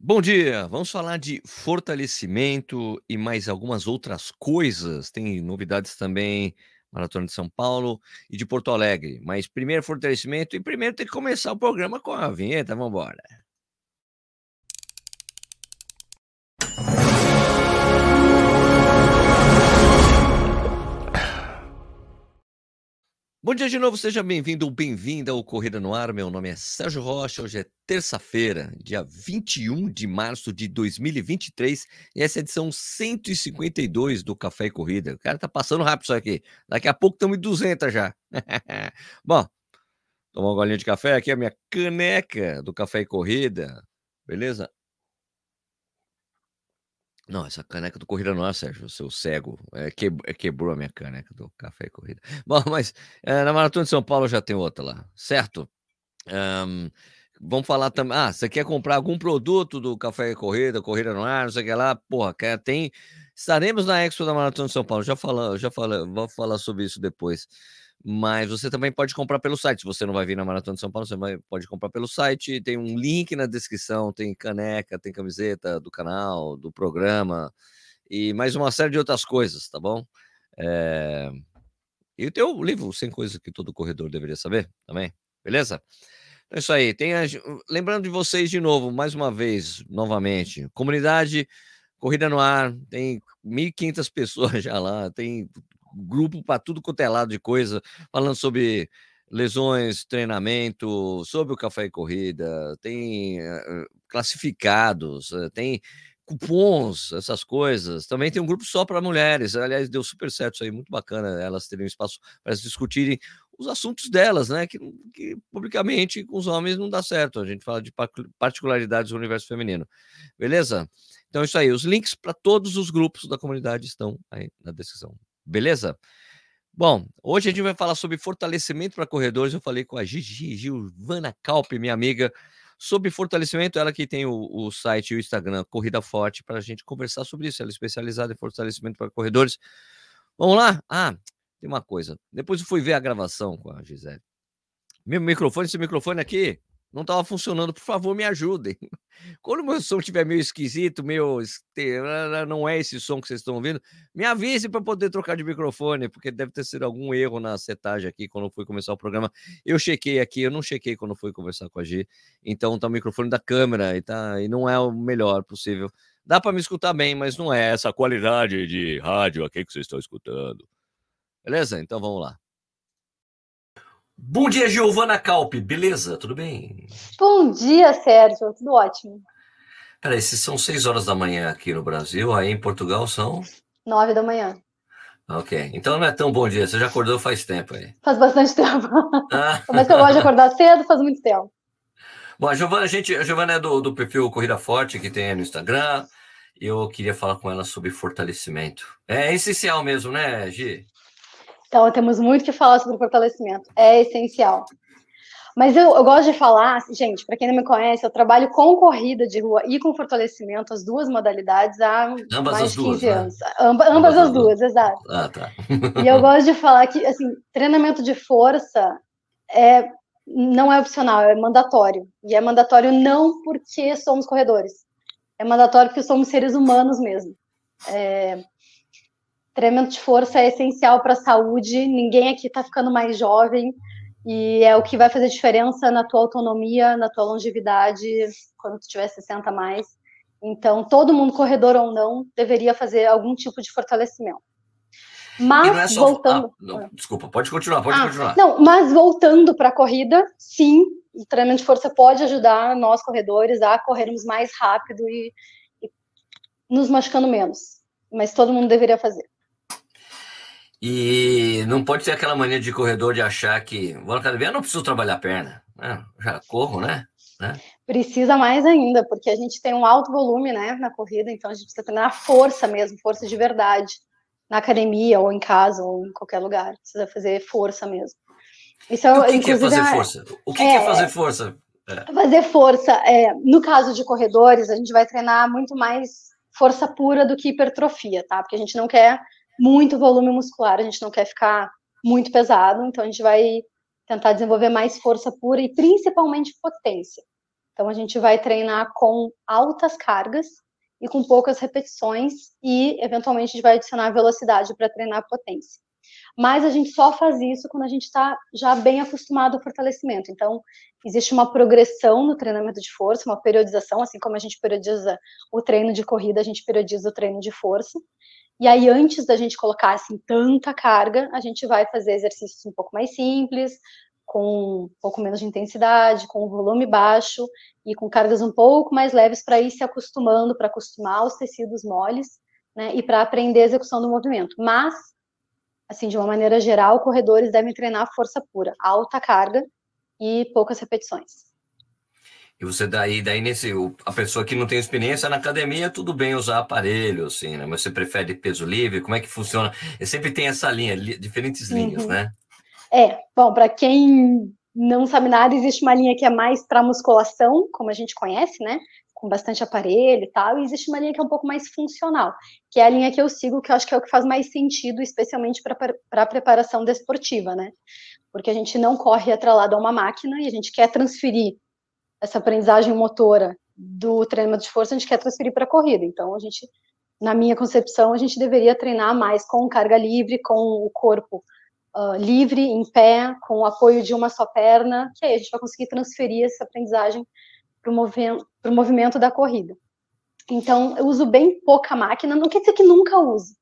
Bom dia, vamos falar de fortalecimento e mais algumas outras coisas. Tem novidades também, Maratona de São Paulo e de Porto Alegre. Mas primeiro fortalecimento e primeiro tem que começar o programa com a vinheta. Vamos embora. Bom dia de novo, seja bem-vindo ou bem-vinda ao Corrida no Ar. Meu nome é Sérgio Rocha. Hoje é terça-feira, dia 21 de março de 2023, e essa é a edição 152 do Café e Corrida. O cara tá passando rápido isso aqui. Daqui a pouco estamos em 200 já. Bom, tomar um golinho de café. Aqui a minha caneca do Café e Corrida. Beleza? Não, essa caneca do Corrida não é, Sérgio, seu cego. É, que, é, quebrou a minha caneca do Café e Corrida. Bom, mas é, na Maratona de São Paulo já tem outra lá, certo? Um, vamos falar também. Ah, você quer comprar algum produto do Café e Corrida, Corrida no Ar, não sei o que lá? Porra, quer, tem. Estaremos na Expo da Maratona de São Paulo. Já falamos, já vou falar sobre isso depois mas você também pode comprar pelo site. Se você não vai vir na Maratona de São Paulo, você vai, pode comprar pelo site. Tem um link na descrição, tem caneca, tem camiseta do canal, do programa e mais uma série de outras coisas, tá bom? É... E o livro 100 Coisas que Todo Corredor Deveria Saber também, beleza? É isso aí. A... Lembrando de vocês de novo, mais uma vez, novamente, comunidade Corrida no Ar, tem 1.500 pessoas já lá, tem grupo para tudo quanto é lado de coisa, falando sobre lesões, treinamento, sobre o café e corrida, tem uh, classificados, uh, tem cupons, essas coisas. Também tem um grupo só para mulheres. Aliás, deu super certo isso aí, muito bacana elas terem um espaço para discutirem os assuntos delas, né? Que, que, publicamente com os homens não dá certo. A gente fala de particularidades do universo feminino. Beleza? Então, é isso aí. Os links para todos os grupos da comunidade estão aí na descrição. Beleza? Bom, hoje a gente vai falar sobre fortalecimento para corredores. Eu falei com a Gigi Gilvana Calpe, minha amiga, sobre fortalecimento. Ela que tem o, o site e o Instagram Corrida Forte para a gente conversar sobre isso. Ela é especializada em fortalecimento para corredores. Vamos lá? Ah, tem uma coisa. Depois eu fui ver a gravação com a Gisele. Meu microfone, esse microfone aqui, não estava funcionando, por favor, me ajudem. Quando o meu som estiver meio esquisito, meio. Não é esse som que vocês estão ouvindo, me avise para poder trocar de microfone, porque deve ter sido algum erro na setagem aqui quando fui começar o programa. Eu chequei aqui, eu não chequei quando fui conversar com a G, então tá o microfone da câmera e, tá, e não é o melhor possível. Dá para me escutar bem, mas não é essa qualidade de rádio aqui que vocês estão escutando. Beleza? Então vamos lá. Bom dia, Giovana Calpe, beleza? Tudo bem? Bom dia, Sérgio, tudo ótimo. Peraí, se são seis horas da manhã aqui no Brasil, aí em Portugal são? Nove da manhã. Ok, então não é tão bom dia, você já acordou faz tempo aí. Faz bastante tempo. Ah. Mas eu gosto de acordar cedo, faz muito tempo. Bom, a Giovana, a, gente, a Giovana é do, do perfil Corrida Forte, que tem aí no Instagram. Eu queria falar com ela sobre fortalecimento. É essencial mesmo, né, Gi? Então, temos muito que falar sobre fortalecimento. É essencial. Mas eu, eu gosto de falar, gente, para quem não me conhece, eu trabalho com corrida de rua e com fortalecimento, as duas modalidades, há ambas mais de 15 duas, né? anos. Né? Amba, ambas, ambas, as duas, duas, exato. Ah, tá. e eu gosto de falar que, assim, treinamento de força é, não é opcional, é mandatório. E é mandatório não porque somos corredores. É mandatório porque somos seres humanos mesmo. É, treinamento de força é essencial para a saúde, ninguém aqui está ficando mais jovem, e é o que vai fazer diferença na tua autonomia, na tua longevidade, quando tu tiver 60 a mais. Então, todo mundo, corredor ou não, deveria fazer algum tipo de fortalecimento. Mas, é só... voltando... Ah, não, desculpa, pode continuar, pode ah, continuar. Não, mas voltando para a corrida, sim, o treinamento de força pode ajudar nós, corredores, a corrermos mais rápido e, e nos machucando menos. Mas todo mundo deveria fazer. E não pode ter aquela mania de corredor de achar que vou na academia, não preciso trabalhar a perna. Né? Já corro, né? né? Precisa mais ainda, porque a gente tem um alto volume né, na corrida, então a gente precisa treinar força mesmo, força de verdade, na academia, ou em casa, ou em qualquer lugar. Precisa fazer força mesmo. Isso é, o que, que é fazer é, força? O que é, é fazer força? É. Fazer força, é, no caso de corredores, a gente vai treinar muito mais força pura do que hipertrofia, tá? Porque a gente não quer muito volume muscular, a gente não quer ficar muito pesado, então a gente vai tentar desenvolver mais força pura e principalmente potência. Então a gente vai treinar com altas cargas e com poucas repetições e eventualmente a gente vai adicionar velocidade para treinar potência. Mas a gente só faz isso quando a gente está já bem acostumado ao fortalecimento. Então, existe uma progressão no treinamento de força, uma periodização, assim como a gente periodiza o treino de corrida, a gente periodiza o treino de força. E aí, antes da gente colocar assim tanta carga, a gente vai fazer exercícios um pouco mais simples, com um pouco menos de intensidade, com um volume baixo e com cargas um pouco mais leves para ir se acostumando, para acostumar os tecidos moles, né, e para aprender a execução do movimento. Mas, assim, de uma maneira geral, corredores devem treinar força pura, alta carga e poucas repetições. E você daí, daí nesse, a pessoa que não tem experiência na academia, tudo bem usar aparelho, assim, né? Mas você prefere peso livre? Como é que funciona? E sempre tem essa linha, diferentes linhas, uhum. né? É, bom, para quem não sabe nada, existe uma linha que é mais para musculação, como a gente conhece, né? Com bastante aparelho e tal, e existe uma linha que é um pouco mais funcional, que é a linha que eu sigo, que eu acho que é o que faz mais sentido, especialmente para a preparação desportiva, né? Porque a gente não corre atrelado a uma máquina e a gente quer transferir essa aprendizagem motora do treinamento de força, a gente quer transferir para a corrida. Então, a gente, na minha concepção, a gente deveria treinar mais com carga livre, com o corpo uh, livre, em pé, com o apoio de uma só perna, que aí a gente vai conseguir transferir essa aprendizagem para o movimento, movimento da corrida. Então, eu uso bem pouca máquina, não quer dizer que nunca use,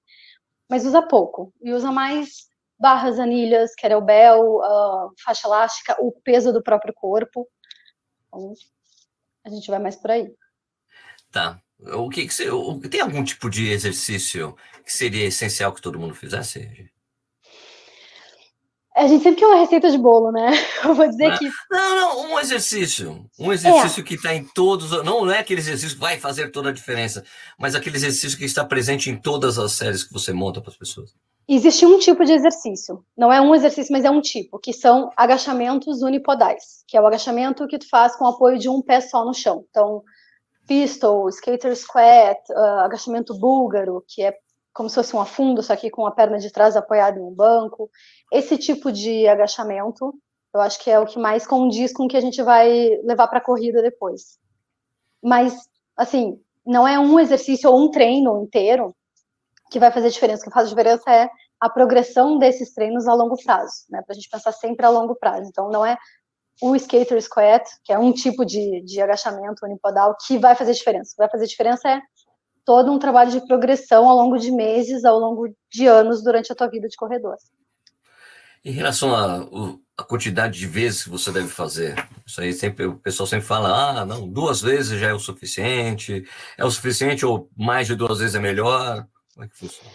mas usa pouco. E usa mais barras, anilhas, kettlebell, uh, faixa elástica, o peso do próprio corpo. Então, a gente vai mais por aí. Tá. O que, que você, o, tem algum tipo de exercício que seria essencial que todo mundo fizesse? A gente sempre quer uma receita de bolo, né? Eu vou dizer não, que. Não, não, um exercício. Um exercício é. que está em todos. Não é aquele exercício que vai fazer toda a diferença, mas aquele exercício que está presente em todas as séries que você monta para as pessoas. Existe um tipo de exercício, não é um exercício, mas é um tipo, que são agachamentos unipodais, que é o agachamento que tu faz com o apoio de um pé só no chão. Então, pistol, skater squat, uh, agachamento búlgaro, que é como se fosse um afundo, só que com a perna de trás apoiada em um banco. Esse tipo de agachamento, eu acho que é o que mais condiz com o que a gente vai levar para a corrida depois. Mas, assim, não é um exercício ou um treino inteiro que vai fazer diferença. Que faz diferença é a progressão desses treinos a longo prazo, né? Para a gente pensar sempre a longo prazo. Então, não é o skater squat, que é um tipo de, de agachamento unipodal, que vai fazer diferença. O que vai fazer diferença é todo um trabalho de progressão ao longo de meses, ao longo de anos durante a tua vida de corredor. Em relação à quantidade de vezes que você deve fazer, isso aí sempre o pessoal sempre fala, ah, não, duas vezes já é o suficiente, é o suficiente ou mais de duas vezes é melhor. Como é que funciona?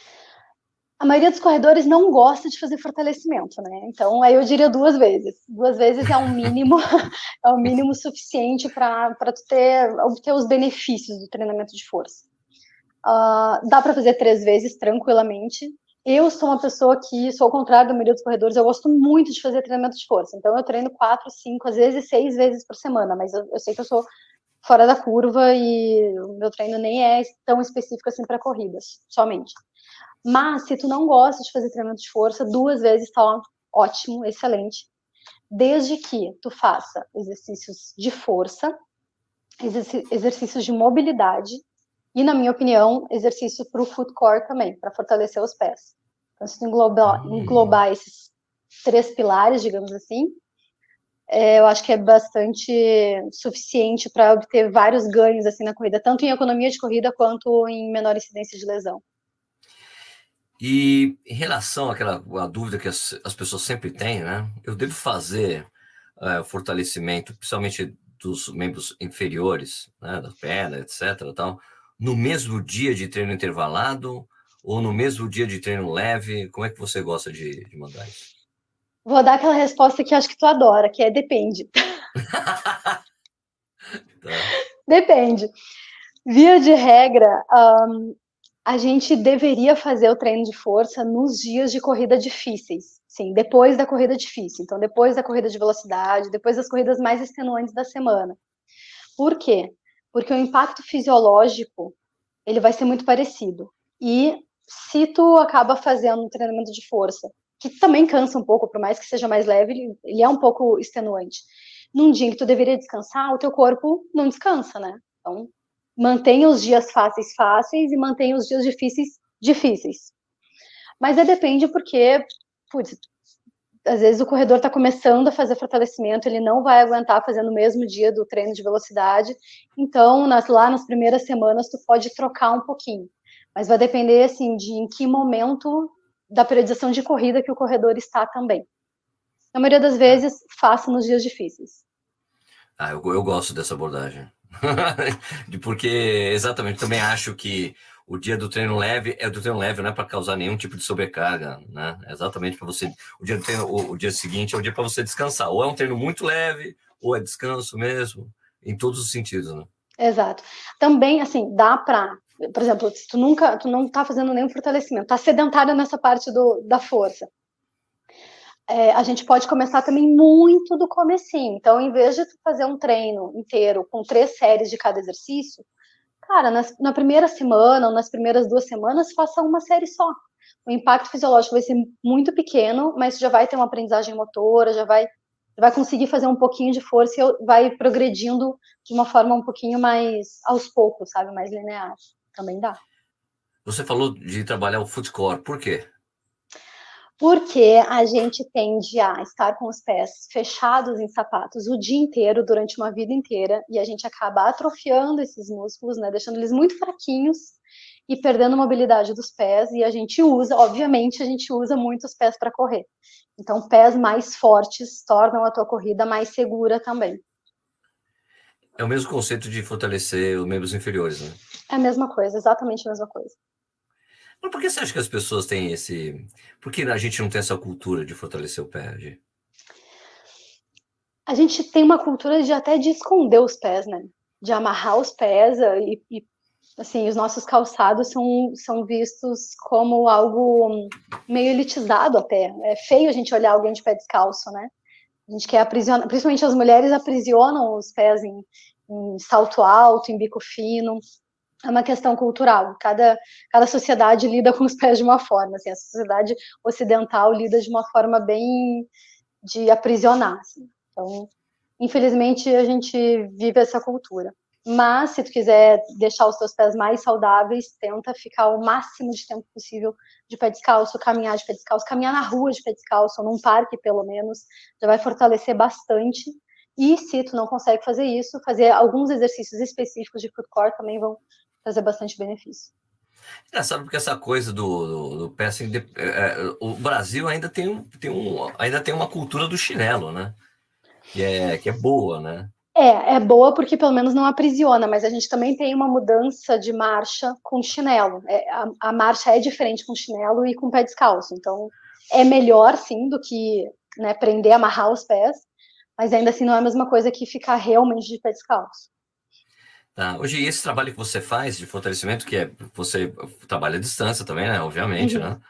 A maioria dos corredores não gosta de fazer fortalecimento, né? Então, aí eu diria duas vezes. Duas vezes é o mínimo, é o mínimo suficiente para ter, obter os benefícios do treinamento de força. Uh, dá para fazer três vezes tranquilamente. Eu sou uma pessoa que sou ao contrário da maioria dos corredores, eu gosto muito de fazer treinamento de força. Então, eu treino quatro, cinco, às vezes seis vezes por semana, mas eu, eu sei que eu sou fora da curva e o meu treino nem é tão específico assim para corridas, somente. Mas se tu não gosta de fazer treinamento de força, duas vezes está ótimo, excelente. Desde que tu faça exercícios de força, exercícios de mobilidade e, na minha opinião, exercício para o foot core também, para fortalecer os pés. Então, se tu englobar, hum. englobar esses três pilares, digamos assim, é, eu acho que é bastante suficiente para obter vários ganhos assim na corrida, tanto em economia de corrida quanto em menor incidência de lesão. E em relação àquela a dúvida que as, as pessoas sempre têm, né? Eu devo fazer uh, fortalecimento, principalmente dos membros inferiores, né, da perna, etc. Tal, no mesmo dia de treino intervalado ou no mesmo dia de treino leve? Como é que você gosta de, de mandar isso? Vou dar aquela resposta que acho que tu adora, que é depende. tá. Depende. Via de regra, um, a gente deveria fazer o treino de força nos dias de corrida difíceis. Sim, depois da corrida difícil. Então, depois da corrida de velocidade, depois das corridas mais extenuantes da semana. Por quê? Porque o impacto fisiológico, ele vai ser muito parecido. E se tu acaba fazendo um treinamento de força que também cansa um pouco, por mais que seja mais leve, ele, ele é um pouco extenuante. num dia que tu deveria descansar, o teu corpo não descansa, né? Então, mantenha os dias fáceis fáceis e mantenha os dias difíceis difíceis. Mas é depende porque, putz, às vezes o corredor está começando a fazer fortalecimento, ele não vai aguentar fazendo o mesmo dia do treino de velocidade. Então, nas, lá nas primeiras semanas, tu pode trocar um pouquinho. Mas vai depender, assim, de em que momento da periodização de corrida que o corredor está também. Na maioria das vezes, faça nos dias difíceis. Ah, eu, eu gosto dessa abordagem. Porque, exatamente, também acho que o dia do treino leve é do treino leve, não é para causar nenhum tipo de sobrecarga, né? É exatamente para você. O dia do treino, o, o dia seguinte é o dia para você descansar. Ou é um treino muito leve, ou é descanso mesmo, em todos os sentidos, né? Exato. Também, assim, dá para, por exemplo, se tu nunca, tu não tá fazendo nenhum fortalecimento, tá sedentário nessa parte do, da força. É, a gente pode começar também muito do comecinho. Então, em vez de tu fazer um treino inteiro com três séries de cada exercício, cara, nas, na primeira semana ou nas primeiras duas semanas, faça uma série só. O impacto fisiológico vai ser muito pequeno, mas já vai ter uma aprendizagem motora, já vai, vai conseguir fazer um pouquinho de força e vai progredindo de uma forma um pouquinho mais aos poucos, sabe? Mais linear. Também dá. Você falou de trabalhar o foot core, por quê? porque a gente tende a estar com os pés fechados em sapatos o dia inteiro, durante uma vida inteira, e a gente acaba atrofiando esses músculos, né, deixando eles muito fraquinhos e perdendo a mobilidade dos pés, e a gente usa, obviamente, a gente usa muito os pés para correr. Então, pés mais fortes tornam a tua corrida mais segura também. É o mesmo conceito de fortalecer os membros inferiores, né? É a mesma coisa, exatamente a mesma coisa. Mas por que você acha que as pessoas têm esse. Por que a gente não tem essa cultura de fortalecer o pé, Gi? A gente tem uma cultura de até de esconder os pés, né? De amarrar os pés e, e assim, os nossos calçados são, são vistos como algo meio elitizado até. É feio a gente olhar alguém de pé descalço, né? A gente quer aprisionar, principalmente as mulheres aprisionam os pés em, em salto alto, em bico fino é uma questão cultural. Cada, cada sociedade lida com os pés de uma forma. Assim, a sociedade ocidental lida de uma forma bem de aprisionar. Assim. Então, infelizmente, a gente vive essa cultura. Mas, se tu quiser deixar os teus pés mais saudáveis, tenta ficar o máximo de tempo possível de pé descalço, caminhar de pé descalço, caminhar na rua de pé descalço, num parque, pelo menos, já vai fortalecer bastante. E se tu não consegue fazer isso, fazer alguns exercícios específicos de foot core também vão trazer bastante benefício. Engraçado porque essa coisa do, do, do é, é, o Brasil ainda tem, um, tem um, ainda tem uma cultura do chinelo, né? Que é, que é boa, né? É, é boa porque pelo menos não aprisiona, mas a gente também tem uma mudança de marcha com chinelo. É, a, a, marcha é diferente com chinelo e com pé descalço. Então, é melhor, sim, do que né, prender, amarrar os pés, mas ainda assim não é a mesma coisa que ficar realmente de pé descalço. Tá. Hoje, esse trabalho que você faz de fortalecimento, que é você trabalha à distância também, né? Obviamente, uhum. né?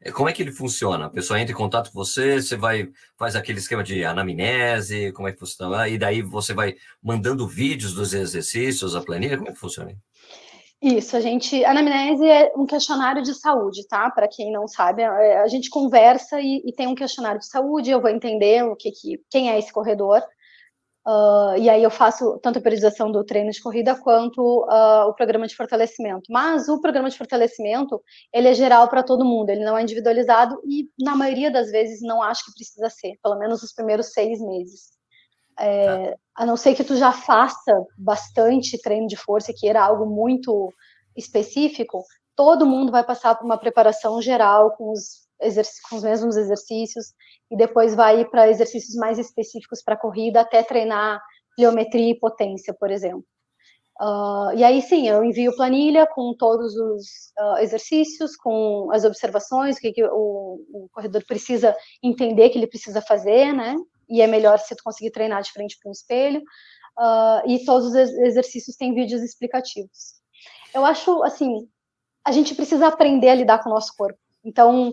É, como é que ele funciona? A pessoa entra em contato com você, você vai faz aquele esquema de anamnese, como é que funciona? E daí você vai mandando vídeos dos exercícios, a planilha, como é que funciona? Isso, a gente. A anamnese é um questionário de saúde, tá? Para quem não sabe, é, a gente conversa e, e, tem um questionário de saúde. Eu vou entender o que, que quem é esse corredor, Uh, e aí eu faço tanto a periodização do treino de corrida quanto uh, o programa de fortalecimento. Mas o programa de fortalecimento, ele é geral para todo mundo, ele não é individualizado e, na maioria das vezes, não acho que precisa ser, pelo menos os primeiros seis meses. É, tá. A não ser que tu já faça bastante treino de força e queira algo muito específico, todo mundo vai passar por uma preparação geral com os, com os mesmos exercícios, e depois vai para exercícios mais específicos para corrida, até treinar pliometria e potência, por exemplo. Uh, e aí sim, eu envio planilha com todos os uh, exercícios, com as observações, o que, que o, o, corredor precisa entender que ele precisa fazer, né? E é melhor se tu conseguir treinar de frente para um espelho. Uh, e todos os exercícios têm vídeos explicativos. Eu acho, assim, a gente precisa aprender a lidar com o nosso corpo. Então,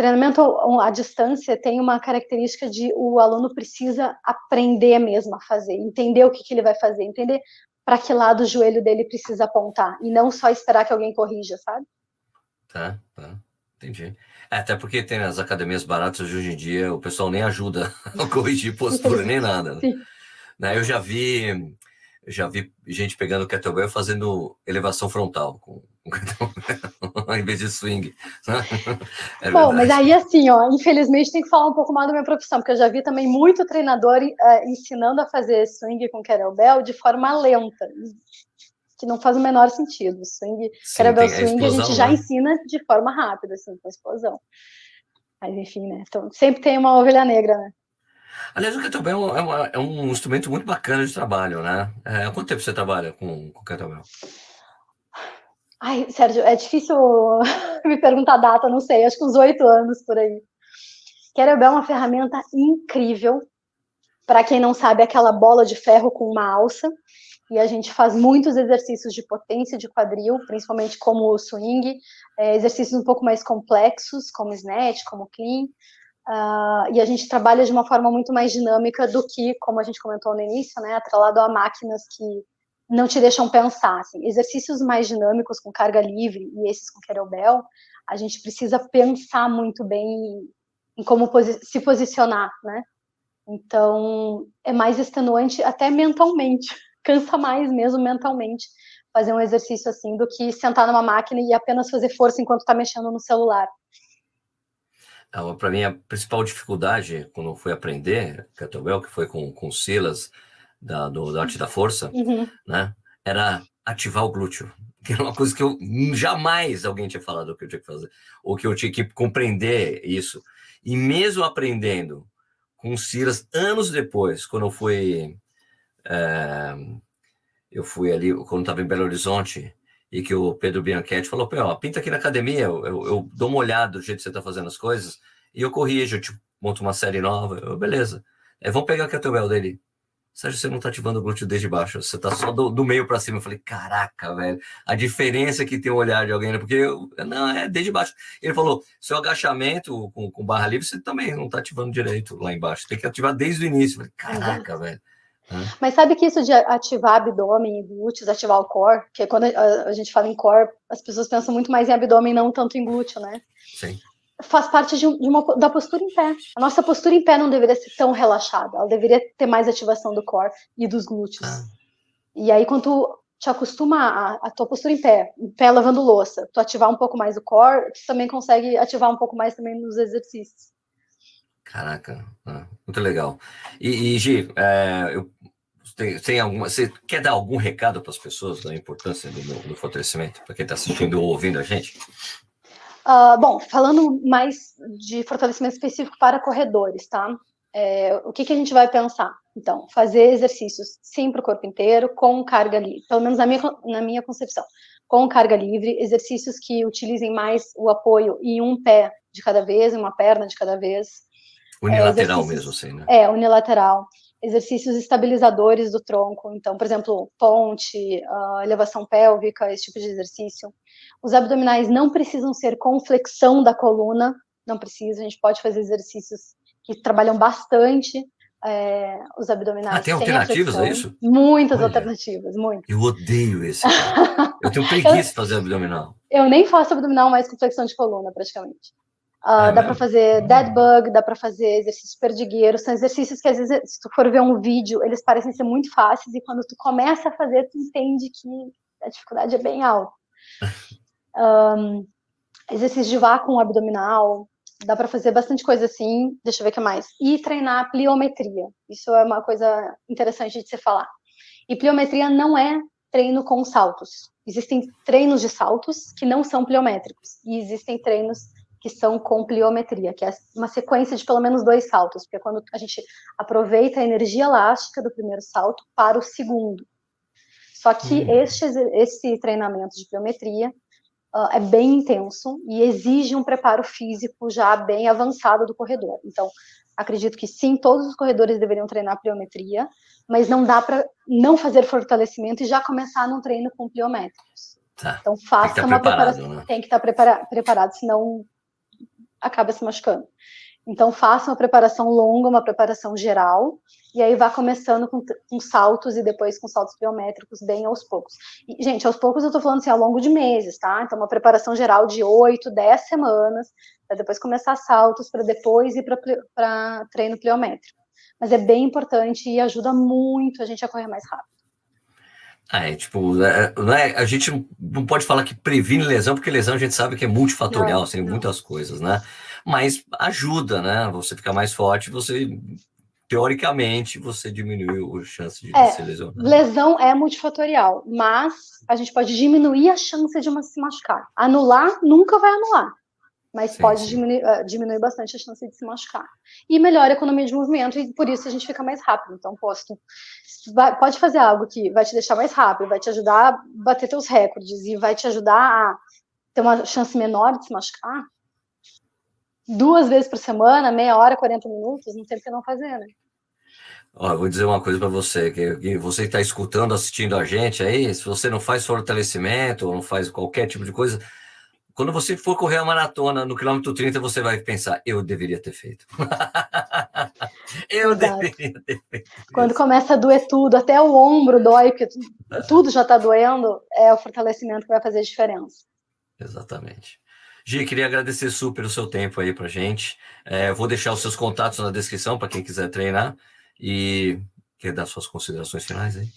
Treinamento à distância tem uma característica de o aluno precisa aprender mesmo a fazer, entender o que, que ele vai fazer, entender para que lado o joelho dele precisa apontar e não só esperar que alguém corrija, sabe? Tá, tá. Entendi. É, até porque tem as academias baratas de hoje em dia, o pessoal nem ajuda a corrigir postura nem nada. Né? Né? Eu já vi, já vi gente pegando kettlebell fazendo elevação frontal com, com kettlebell, em vez de swing. É Bom, mas aí assim, ó, infelizmente tem que falar um pouco mais da minha profissão, porque eu já vi também muito treinador uh, ensinando a fazer swing com kettlebell de forma lenta, que não faz o menor sentido. Swing, Sim, kettlebell swing a, a gente já né? ensina de forma rápida, assim, com explosão. Mas enfim, né? Então, sempre tem uma ovelha negra, né? Aliás, o kettlebell é, uma, é, um instrumento muito bacana de trabalho, né? É, há quanto tempo você trabalha com, com kettlebell? Ai, Sérgio, é difícil me perguntar a data, não sei, acho que uns oito anos por aí. Kettlebell é uma ferramenta incrível. Para quem não sabe, é aquela bola de ferro com uma alça. E a gente faz muitos exercícios de potência de quadril, principalmente como o swing, é, exercícios um pouco mais complexos, como snatch, como clean. Uh, e a gente trabalha de uma forma muito mais dinâmica do que, como a gente comentou no início, né, atrelado a máquinas que não te deixam pensar. Assim. Exercícios mais dinâmicos com carga livre e esses com kettlebell, a gente precisa pensar muito bem em, como posi se posicionar, né? Então, é mais extenuante até mentalmente, cansa mais mesmo mentalmente fazer um exercício assim do que sentar numa máquina e apenas fazer força enquanto está mexendo no celular. Para mim, a principal dificuldade quando eu fui aprender kettlebell, que foi com, com Silas, da, do, da Arte da Força, uhum. né, era ativar o glúteo, que era uma coisa que eu jamais alguém tinha falado que eu tinha que fazer, ou que eu tinha que compreender isso. E mesmo aprendendo com Silas, anos depois, quando eu fui. É, eu fui ali, quando estava em Belo Horizonte, e que o Pedro Bianchetti falou, Pô, pinta aqui na academia, eu, eu, eu, dou uma olhada do jeito que você está fazendo as coisas, e eu corrijo, eu tipo, monto uma série nova, eu, beleza. É, vamos pegar o kettlebell dele. Sérgio, você não está ativando o glúteo desde baixo, você está só do, do meio para cima. Eu falei, caraca, velho, a diferença que tem o olhar de alguém, né? Porque eu, não, é desde baixo. Ele falou, seu agachamento com, com barra livre, você também não está ativando direito lá embaixo, tem que ativar desde o início. Eu falei, caraca, uhum. Velho. Mas sabe que isso de ativar abdômen e glúteos, ativar o core, que quando a, a, gente fala em core, as pessoas pensam muito mais em abdômen, não tanto em glúteo, né? Sim. Faz parte de, de uma, da postura em pé. A nossa postura em pé não deveria ser tão relaxada, ela deveria ter mais ativação do core e dos glúteos. Ah. E aí, quando tu te acostuma a, a, tua postura em pé, em pé lavando louça, tu ativar um pouco mais o core, tu também consegue ativar um pouco mais também nos exercícios. Caraca, ah, muito legal. E, e Gi, é, eu, tem, tem alguma, você quer dar algum recado para as pessoas da importância do, do fortalecimento, para quem está assistindo ou ouvindo a gente? Uh, bom, falando mais de fortalecimento específico para corredores, tá? É, o que, que a gente vai pensar? Então, fazer exercícios sim para o corpo inteiro, com carga livre, pelo menos na minha, na minha concepção, com carga livre, exercícios que utilizem mais o apoio em um pé de cada vez, uma perna de cada vez, Unilateral é, mesmo, assim, né? É, unilateral. Exercícios estabilizadores do tronco, então, por exemplo, ponte, uh, elevação pélvica, esse tipo de exercício. Os abdominais não precisam ser com flexão da coluna, não precisa, a gente pode fazer exercícios que trabalham bastante é, os abdominais. Ah, tem alternativas a, isso? Muitas Olha, alternativas, muitas. Eu odeio esse. Cara. Eu tenho preguiça de fazer abdominal. Eu nem faço abdominal mais com flexão de coluna, praticamente. Uh, dá para fazer dead bug, dá para fazer exercícios perdigueiros, são exercícios que às vezes, se tu for ver um vídeo, eles parecem ser muito fáceis e quando tu começa a fazer, tu entende que a dificuldade é bem alta. Um, exercício de vácuo abdominal, dá para fazer bastante coisa assim, deixa eu ver o que mais. E treinar pliometria, isso é uma coisa interessante de se falar. E pliometria não é treino com saltos. Existem treinos de saltos que não são pliométricos, e existem treinos que são com pliometria, que é uma sequência de pelo menos dois saltos, porque é quando a gente aproveita a energia elástica do primeiro salto para o segundo. Só que uhum. este, esse treinamento de pliometria uh, é bem intenso e exige um preparo físico já bem avançado do corredor. Então, acredito que sim, todos os corredores deveriam treinar pliometria, mas não dá para não fazer fortalecimento e já começar num treino com pliométricos. Tá. Então faça uma preparação, né? tem que estar prepara preparado, senão acaba se machucando. Então, faça uma preparação longa, uma preparação geral, e aí vá começando com, com saltos e depois com saltos biométricos bem aos poucos. E, gente, aos poucos eu tô falando assim, ao longo de meses, tá? Então, uma preparação geral de 8, 10 semanas, para depois começar saltos, para depois ir para treino pliométrico. mas é bem importante e ajuda muito a gente a correr mais rápido. É, tipo, é, é, a gente não pode falar que previne lesão, porque lesão a gente sabe que é multifatorial, tem muitas coisas, né? Mas ajuda, né? Você ficar mais forte, você teoricamente, você diminuiu a chance de é, se lesionar. Lesão é multifatorial, mas a gente pode diminuir a chance de uma se machucar. Anular nunca vai anular, mas sim, pode sim. Diminuir, uh, diminuir bastante a chance de se machucar. E melhora a economia de movimento, e por isso a gente fica mais rápido. Então, posto, vai, pode fazer algo que vai te deixar mais rápido, vai te ajudar a bater teus recordes e vai te ajudar a ter uma chance menor de se machucar. Duas vezes por semana, meia hora, 40 minutos, não tem o que não fazer, né? Ó, vou dizer uma coisa para você, que, que você está escutando, assistindo a gente aí, se você não faz fortalecimento ou não faz qualquer tipo de coisa, quando você for correr a maratona no quilômetro 30, você vai pensar, eu deveria ter feito. eu Exato. deveria ter feito. Quando começa a doer tudo, até o ombro dói, porque tudo já está doendo, é o fortalecimento que vai fazer a diferença. Exatamente. Gi, queria agradecer super o seu tempo aí para gente. É, vou deixar os seus contatos na descrição para quem quiser treinar. E quer dar suas considerações finais aí?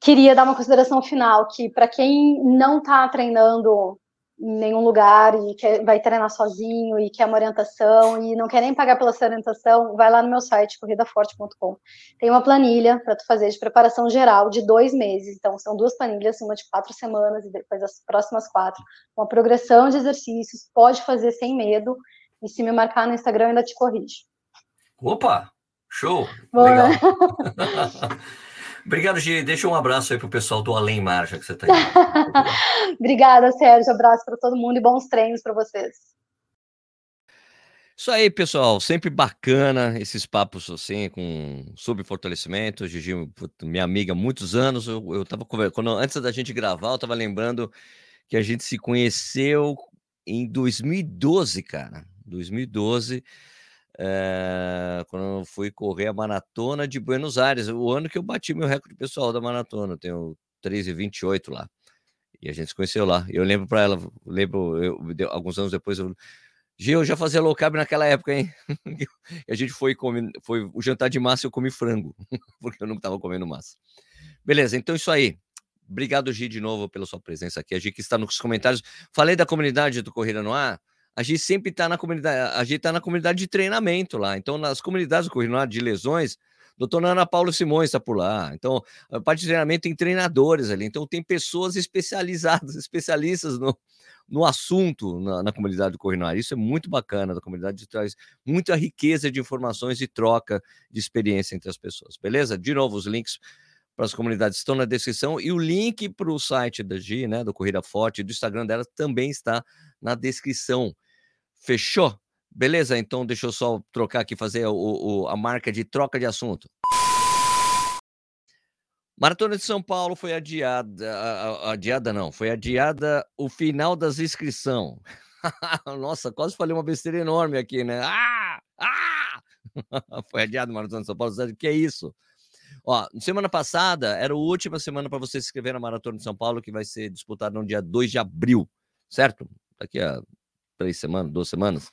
Queria dar uma consideração final que para quem não está treinando em nenhum lugar e quer, vai treinar sozinho e quer uma orientação e não quer nem pagar pela sua orientação, vai lá no meu site, corridaforte.com. Tem uma planilha para tu fazer de preparação geral de dois meses. Então, são duas planilhas, uma de quatro semanas e depois as próximas quatro. Uma progressão de exercícios, pode fazer sem medo. E se me marcar no Instagram, ainda te corrige. Opa! Show! Legal. Obrigado, Gi. Deixa um abraço aí pro pessoal do Além Marcha que você está aí. Obrigada, Sérgio. Abraço para todo mundo e bons treinos para vocês. Isso aí, pessoal. Sempre bacana esses papos assim, com sobre fortalecimento. Gigi, minha amiga, há muitos anos. Eu, eu tava quando antes da gente gravar, eu tava lembrando que a gente se conheceu em 2012, cara. 2012 é, quando eu fui correr a maratona de Buenos Aires, o ano que eu bati meu recorde pessoal da maratona, eu tenho 3,28 lá. E a gente se conheceu lá. Eu lembro para ela, lembro, eu, alguns anos depois, eu, Gil, eu já fazia low carb naquela época, hein? a gente foi comer, foi o jantar de massa, eu comi frango, porque eu não estava comendo massa. Beleza, então isso aí. Obrigado, Gi, de novo pela sua presença aqui. A Gi que está nos comentários. Falei da comunidade do Corrida no Ar a gente sempre está na comunidade, a gente está na comunidade de treinamento lá. Então, nas comunidades do de lesões, doutor Ana Paula Simões está por lá. Então, a parte de treinamento tem treinadores ali. Então, tem pessoas especializadas, especialistas no, no assunto na, na comunidade do Corrinoar. Isso é muito bacana, da comunidade traz muita riqueza de informações e troca de experiência entre as pessoas. Beleza? De novo, os links para as comunidades estão na descrição e o link para o site da Gi, né, do Corrida Forte, do Instagram dela também está na descrição. Fechou? Beleza? Então deixa eu só trocar aqui, fazer o, o, a marca de troca de assunto. Maratona de São Paulo foi adiada, adiada não, foi adiada o final das inscrições. Nossa, quase falei uma besteira enorme aqui, né? Ah! Ah! foi adiado a Maratona de São Paulo, o que é isso? Ó, semana passada era a última semana para você se inscrever na Maratona de São Paulo, que vai ser disputada no dia 2 de abril, certo? Daqui a três semanas, duas semanas.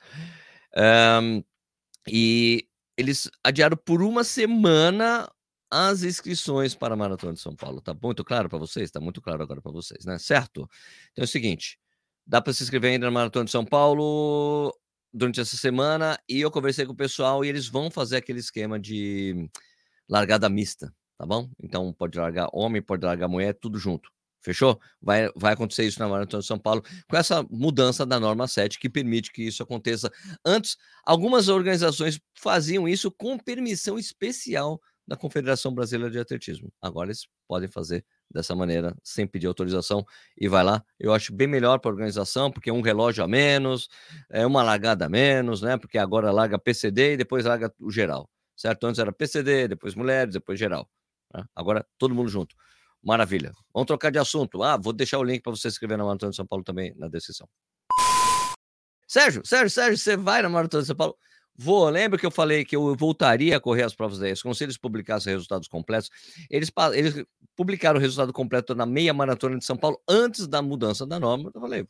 Um, e eles adiaram por uma semana as inscrições para a Maratona de São Paulo. Tá muito claro para vocês? Tá muito claro agora para vocês, né? Certo? Então é o seguinte: dá para se inscrever ainda na Maratona de São Paulo durante essa semana e eu conversei com o pessoal e eles vão fazer aquele esquema de largada mista, tá bom? Então pode largar homem, pode largar mulher, tudo junto. Fechou? Vai, vai acontecer isso na Maratona de São Paulo, com essa mudança da norma 7 que permite que isso aconteça. Antes, algumas organizações faziam isso com permissão especial da Confederação Brasileira de Atletismo. Agora eles podem fazer dessa maneira, sem pedir autorização, e vai lá. Eu acho bem melhor para a organização, porque é um relógio a menos, é uma largada a menos, né? Porque agora larga PCD e depois larga o geral, certo? Antes era PCD, depois mulheres, depois geral. Né? Agora todo mundo junto. Maravilha. Vamos trocar de assunto. Ah, vou deixar o link para você se inscrever na Maratona de São Paulo também na descrição. Sérgio, Sérgio, Sérgio, você vai na Maratona de São Paulo? Vou. Lembra que eu falei que eu voltaria a correr as provas 10? Como se eles publicassem resultados completos. Eles, eles publicaram o resultado completo na meia maratona de São Paulo antes da mudança da norma. Eu falei,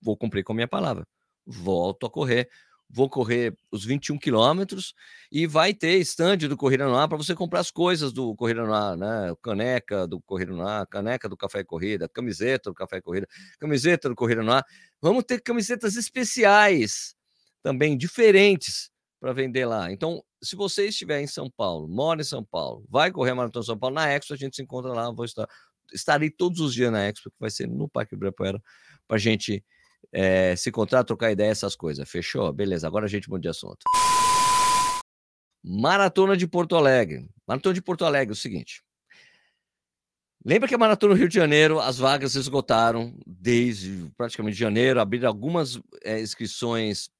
vou cumprir com a minha palavra. Volto a correr vou correr os 21 quilômetros e vai ter stand do Corrida no Ar para você comprar as coisas do Corrida no Ar, né? Caneca do Corrida no Ar, caneca do Café Corrida, camiseta do Café Corrida, camiseta do Corrida no Ar. Vamos ter camisetas especiais, também diferentes para vender lá. Então, se você estiver em São Paulo, mora em São Paulo, vai correr a Maratona São Paulo, na Expo a gente se encontra lá, vou estar, estarei todos os dias na Expo, que vai ser no Parque Ibirapuera, para a gente é, se encontrar, trocar ideia, essas coisas. Fechou? Beleza, agora a gente muda de assunto. Maratona de Porto Alegre. Maratona de Porto Alegre, é o seguinte. Lembra que a Maratona do Rio de Janeiro, as vagas esgotaram desde praticamente janeiro, abriram algumas é, inscrições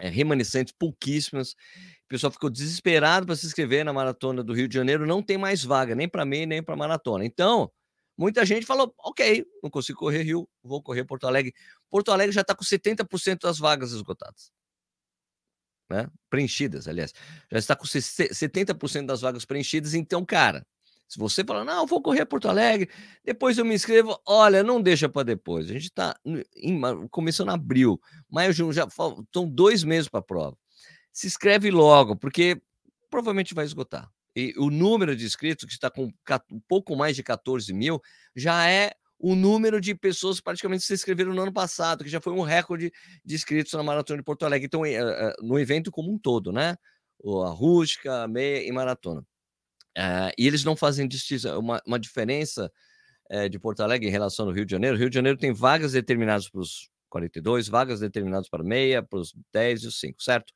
é, remanescentes, pouquíssimas. O pessoal ficou desesperado para se inscrever na Maratona do Rio de Janeiro, não tem mais vaga, nem para mim, nem para Maratona. Então, muita gente falou: ok, não consigo correr Rio, vou correr Porto Alegre. Porto Alegre já está com 70% das vagas esgotadas. Né? Preenchidas, aliás. Já está com 70% das vagas preenchidas. Então, cara, se você falar, não, vou correr Porto Alegre, depois eu me inscrevo, olha, não deixa para depois. A gente está começando em abril, maio, junho, já faltam dois meses para a prova. Se inscreve logo, porque provavelmente vai esgotar. E o número de inscritos, que está com um pouco mais de 14 mil, já é o número de pessoas praticamente se inscreveram no ano passado, que já foi um recorde de inscritos na Maratona de Porto Alegre. Então, eh, eh, no evento como um todo, né? A rústica, a meia e maratona. Eh, e eles não fazem uma, uma diferença de Porto Alegre em relação ao Rio de Janeiro. O Rio de Janeiro tem vagas determinadas para os 42, vagas determinadas para meia, para os 10 e os 5, certo?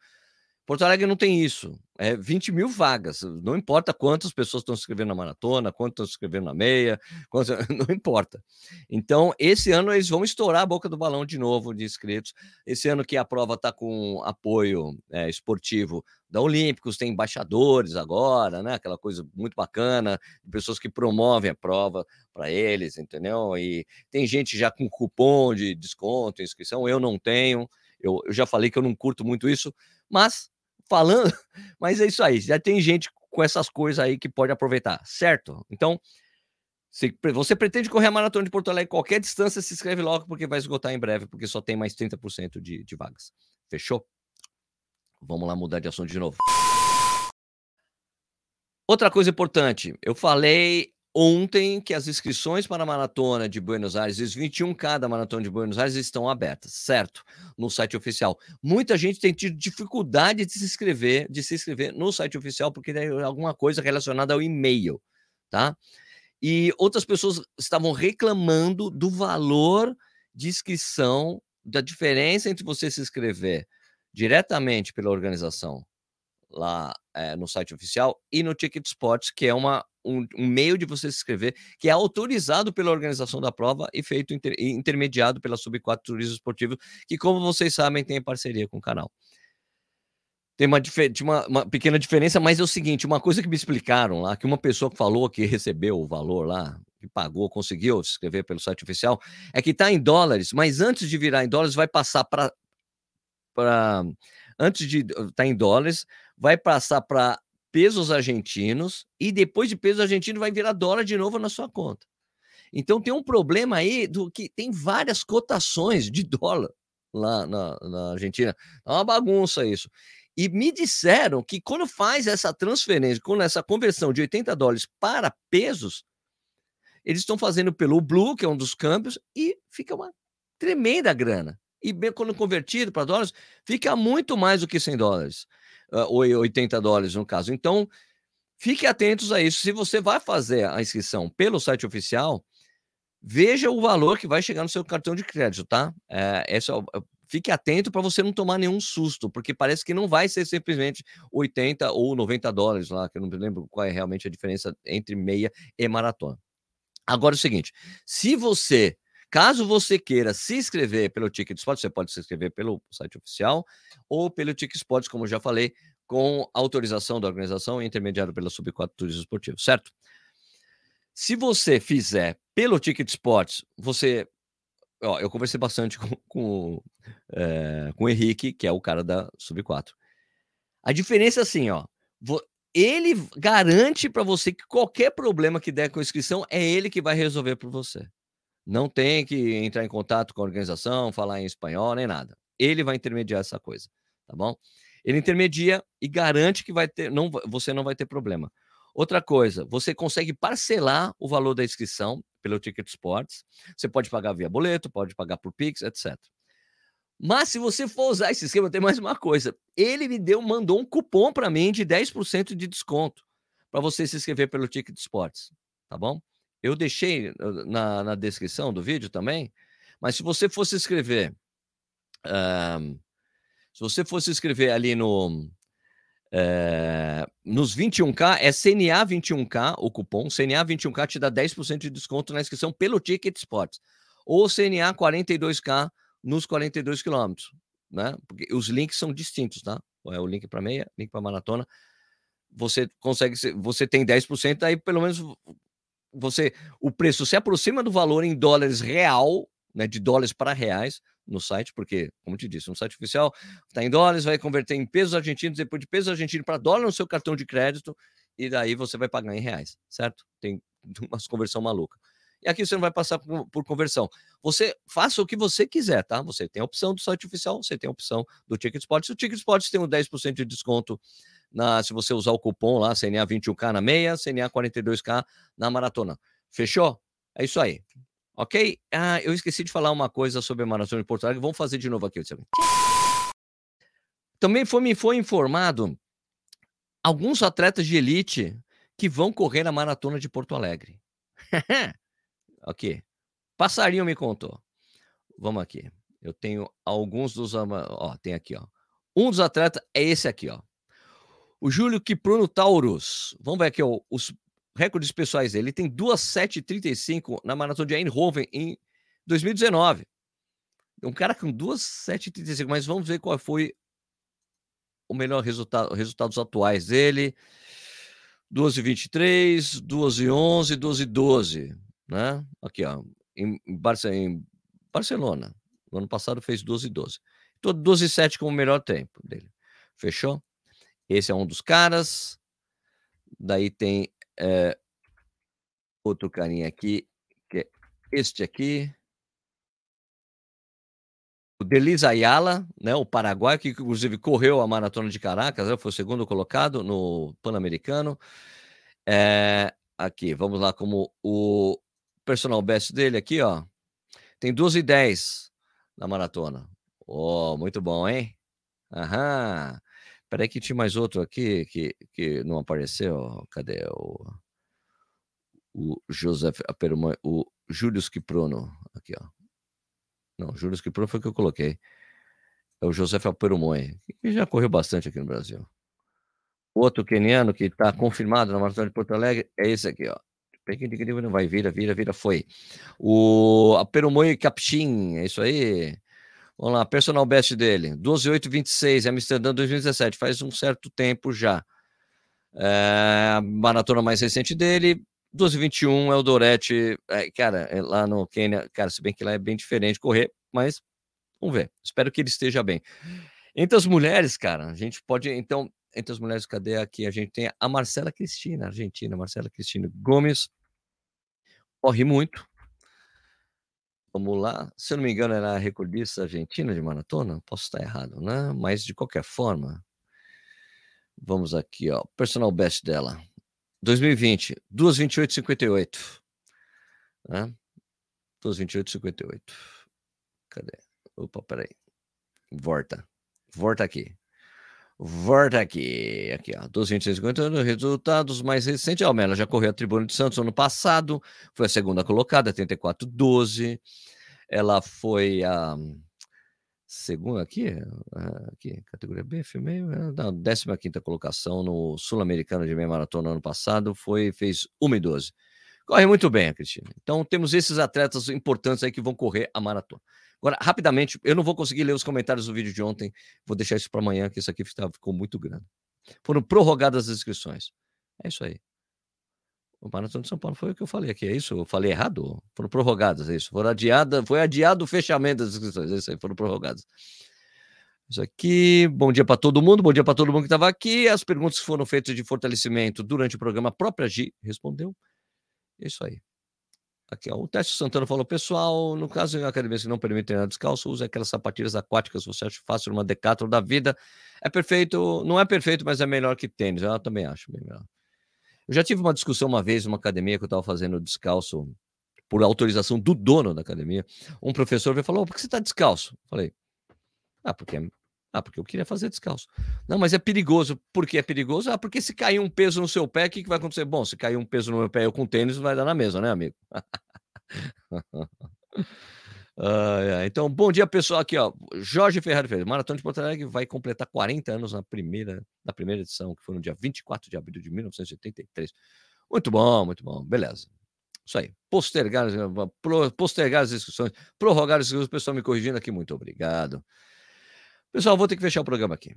Porto Alegre não tem isso. É 20 mil vagas. Não importa quantas pessoas estão se inscrevendo na maratona, quantas estão se inscrevendo na meia, quantas... não importa. Então, esse ano eles vão estourar a boca do balão de novo de inscritos. Esse ano que a prova está com apoio é, esportivo da Olímpicos, tem embaixadores agora, né? Aquela coisa muito bacana, pessoas que promovem a prova para eles, entendeu? E tem gente já com cupom de desconto, inscrição. Eu não tenho. Eu, eu já falei que eu não curto muito isso, mas falando, mas é isso aí. Já tem gente com essas coisas aí que pode aproveitar, certo? Então, se você pretende correr a maratona de Porto Alegre, qualquer distância, se inscreve logo, porque vai esgotar em breve, porque só tem mais 30% de, de vagas. Fechou? Vamos lá mudar de assunto de novo. Outra coisa importante, eu falei ontem que as inscrições para a maratona de Buenos Aires, os 21K da maratona de Buenos Aires estão abertas, certo? No site oficial. Muita gente tem tido dificuldade de se inscrever, de se inscrever no site oficial porque tem alguma coisa relacionada ao e-mail, tá? E outras pessoas estavam reclamando do valor de inscrição, da diferença entre você se inscrever diretamente pela organização lá é, no site oficial e no Ticket Sports, que é uma um, um, meio de você se inscrever, que é autorizado pela organização da prova e feito inter, intermediado pela Sub 4 Turismo Esportivo, que, como vocês sabem, tem parceria com o canal. Tem uma, uma, uma, pequena diferença, mas é o seguinte: uma coisa que me explicaram lá, que uma pessoa que falou que recebeu o valor lá, que pagou, conseguiu se inscrever pelo site oficial, é que está em dólares, mas antes de virar em dólares, vai passar para. Antes de estar tá em dólares, vai passar para pesos argentinos e depois de pesos argentinos vai virar dólar de novo na sua conta. Então tem um problema aí do que tem várias cotações de dólar lá na, na Argentina. É uma bagunça isso. E me disseram que quando faz essa transferência, quando essa conversão de 80 dólares para pesos, eles estão fazendo pelo Blue, que é um dos câmbios, e fica uma tremenda grana. E bem, quando convertido para dólares, fica muito mais do que 100 dólares ou 80 dólares no caso. Então, fique atentos a isso. Se você vai fazer a inscrição pelo site oficial, veja o valor que vai chegar no seu cartão de crédito, tá? É, esse é é, fique atento para você não tomar nenhum susto, porque parece que não vai ser simplesmente 80 ou 90 dólares lá, que eu não me lembro qual é realmente a diferença entre meia e maratona. Agora é o seguinte: se você Caso você queira se inscrever pelo Ticket Sports, você pode se inscrever pelo site oficial ou pelo Ticket Sports, como eu já falei, com autorização da organização intermediado pela Sub 4 Turismo Esportivo, certo? Se você fizer pelo Ticket Sports, você. Ó, eu conversei bastante com, com, é, com o Henrique, que é o cara da Sub 4. A diferença é assim, ó. Ele garante para você que qualquer problema que der com a inscrição é ele que vai resolver por você. Não tem que entrar em contato com a organização, falar em espanhol, nem nada. Ele vai intermediar essa coisa, tá bom? Ele intermedia e garante que vai ter, não, você não vai ter problema. Outra coisa, você consegue parcelar o valor da inscrição pelo Ticket Sports. Você pode pagar via boleto, pode pagar por Pix, etc. Mas se você for usar esse esquema, tem mais uma coisa. Ele me deu, mandou um cupom para mim de 10% de desconto para você se inscrever pelo Ticket Sports, tá bom? Eu deixei na, na descrição do vídeo também, mas se você fosse inscrever, uh, se você fosse inscrever ali no é, nos 21K, é CNA 21K o cupom. CNA 21K te dá 10% de desconto na inscrição pelo Ticket Sports. Ou CNA 42K nos 42 quilômetros, né? Porque os links são distintos, tá? É o link para meia, link para maratona. Você consegue, você tem 10%, aí pelo menos você o preço se aproxima do valor em dólares real, né, de dólares para reais no site, porque, como te disse, no site oficial está em dólares, vai converter em pesos argentinos, depois de pesos argentinos para dólar no seu cartão de crédito, e daí você vai pagar em reais, certo? Tem uma conversão maluca. E aqui você não vai passar por, por, conversão. Você faça o que você quiser, tá? Você tem a opção do site oficial, você tem a opção do Ticket Sports. O Ticket Sports tem um 10% de desconto na, se você usar o cupom lá, CNA 21K na meia, CNA 42K na maratona. Fechou? É isso aí. Ok? Ah, eu esqueci de falar uma coisa sobre a maratona de Porto Alegre. Vamos fazer de novo aqui. Também foi, me foi informado alguns atletas de elite que vão correr a maratona de Porto Alegre. ok. Passarinho me contou. Vamos aqui. Eu tenho alguns dos. Ó, tem aqui, ó. Um dos atletas é esse aqui, ó. O Júlio Kipruno Taurus. Vamos ver aqui, ó, os recordes pessoais dele. Ele tem 2,735 na maratona de Eindhoven em 2019. Um cara com 2,735, mas vamos ver qual foi o melhor resultado, resultados atuais dele. 2,23, 2,11, 2,12, né? Aqui, ó, em, Barce em Barcelona. No ano passado fez 12,12. Então, 12,7 como o melhor tempo dele. Fechou? Esse é um dos caras. Daí tem é, outro carinha aqui, que é este aqui. O Delis Ayala, né, o Paraguai, que inclusive correu a maratona de Caracas, né, foi o segundo colocado no Pan-Americano. É, aqui, vamos lá, como o personal best dele aqui, ó. Tem 12 e 10 na maratona. Oh, muito bom, hein? Aham. Peraí que tinha mais outro aqui que, que não apareceu. Cadê o, o Apermã, o Júlio Kiprono? Aqui, ó. Não, Júlio Kiprono foi o que eu coloquei. É o José Aperumoi, que já correu bastante aqui no Brasil. Outro keniano que está confirmado na Maratona de Porto Alegre é esse aqui, ó. Não vai, vira, vira, vira, foi. O Aperumoi Capchin, é isso aí. Vamos lá, personal best dele, 12,826, Amsterdã 2017, faz um certo tempo já. É, a maratona mais recente dele, 12,21 é o Dorete. É, cara, é lá no Quênia, cara, se bem que lá é bem diferente correr, mas vamos ver. Espero que ele esteja bem. Entre as mulheres, cara, a gente pode, então, entre as mulheres, cadê aqui? A gente tem a Marcela Cristina, Argentina, Marcela Cristina Gomes, corre muito, Vamos lá. Se eu não me engano, era a recordista argentina de maratona. Posso estar errado, né? Mas de qualquer forma, vamos aqui, ó. Personal best dela. 2020, 2:28:58. Né? 2:28:58. Cadê? Opa, peraí. Volta. Volta aqui. Volta aqui. Aqui, ó. 2,26,50. Resultados mais recentes. A Almela já correu a Tribuna de Santos ano passado. Foi a segunda colocada, 34,12. Ela foi a segunda aqui, aqui categoria B, filme, na 15 colocação no Sul-Americano de meia maratona ano passado. Foi, fez 1,12. Corre muito bem, Cristina. Então, temos esses atletas importantes aí que vão correr a maratona. Agora, rapidamente, eu não vou conseguir ler os comentários do vídeo de ontem, vou deixar isso para amanhã, que isso aqui ficou muito grande. Foram prorrogadas as inscrições. É isso aí. O Maratona de São Paulo foi o que eu falei aqui, é isso? Eu falei errado? Foram prorrogadas, é isso. Foram adiada, foi adiado o fechamento das inscrições, é isso aí, foram prorrogadas. Isso aqui, bom dia para todo mundo, bom dia para todo mundo que estava aqui. As perguntas foram feitas de fortalecimento durante o programa, a própria Gi respondeu. É isso aí. Aqui, ó, o Teste Santana falou, pessoal, no caso em academias que não permitem treinar descalço, use aquelas sapatilhas aquáticas, você acha fácil uma Decathlon da vida. É perfeito, não é perfeito, mas é melhor que tênis. Eu também acho bem melhor. Eu já tive uma discussão uma vez numa academia que eu estava fazendo descalço por autorização do dono da academia. Um professor veio e falou: por que você está descalço? Falei: ah, porque ah, porque eu queria fazer descalço. Não, mas é perigoso. Por que é perigoso? Ah, porque se cair um peso no seu pé, o que, que vai acontecer? Bom, se cair um peso no meu pé eu com tênis, vai dar na mesma, né, amigo? ah, é. Então, bom dia, pessoal. Aqui, ó. Jorge Ferrari Ferreira. Maratona de Porto Alegre vai completar 40 anos na primeira, na primeira edição, que foi no dia 24 de abril de 1983. Muito bom, muito bom. Beleza. Isso aí. Postergar, postergar as inscrições, prorrogar as inscrições. O pessoal me corrigindo aqui. Muito obrigado. Pessoal, vou ter que fechar o programa aqui.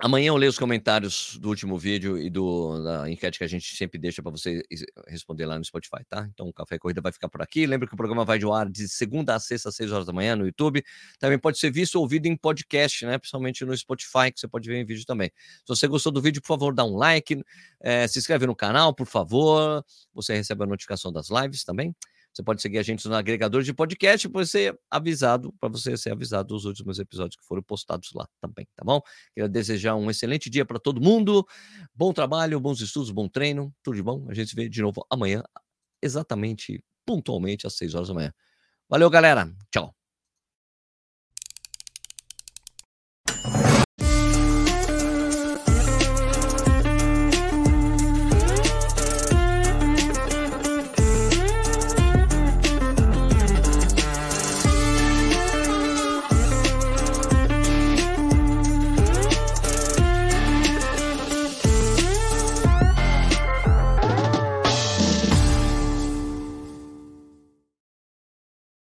Amanhã eu leio os comentários do último vídeo e do, da enquete que a gente sempre deixa para você responder lá no Spotify, tá? Então o Café Corrida vai ficar por aqui. Lembra que o programa vai de ar de segunda a sexta, às seis horas da manhã no YouTube. Também pode ser visto ou ouvido em podcast, né? Principalmente no Spotify, que você pode ver em vídeo também. Se você gostou do vídeo, por favor, dá um like, é, se inscreve no canal, por favor. Você recebe a notificação das lives também. Você pode seguir a gente no agregador de podcast para ser avisado, para você ser avisado dos últimos episódios que foram postados lá também, tá bom? Quero desejar um excelente dia para todo mundo. Bom trabalho, bons estudos, bom treino, tudo de bom. A gente se vê de novo amanhã, exatamente, pontualmente às 6 horas da manhã. Valeu, galera. Tchau.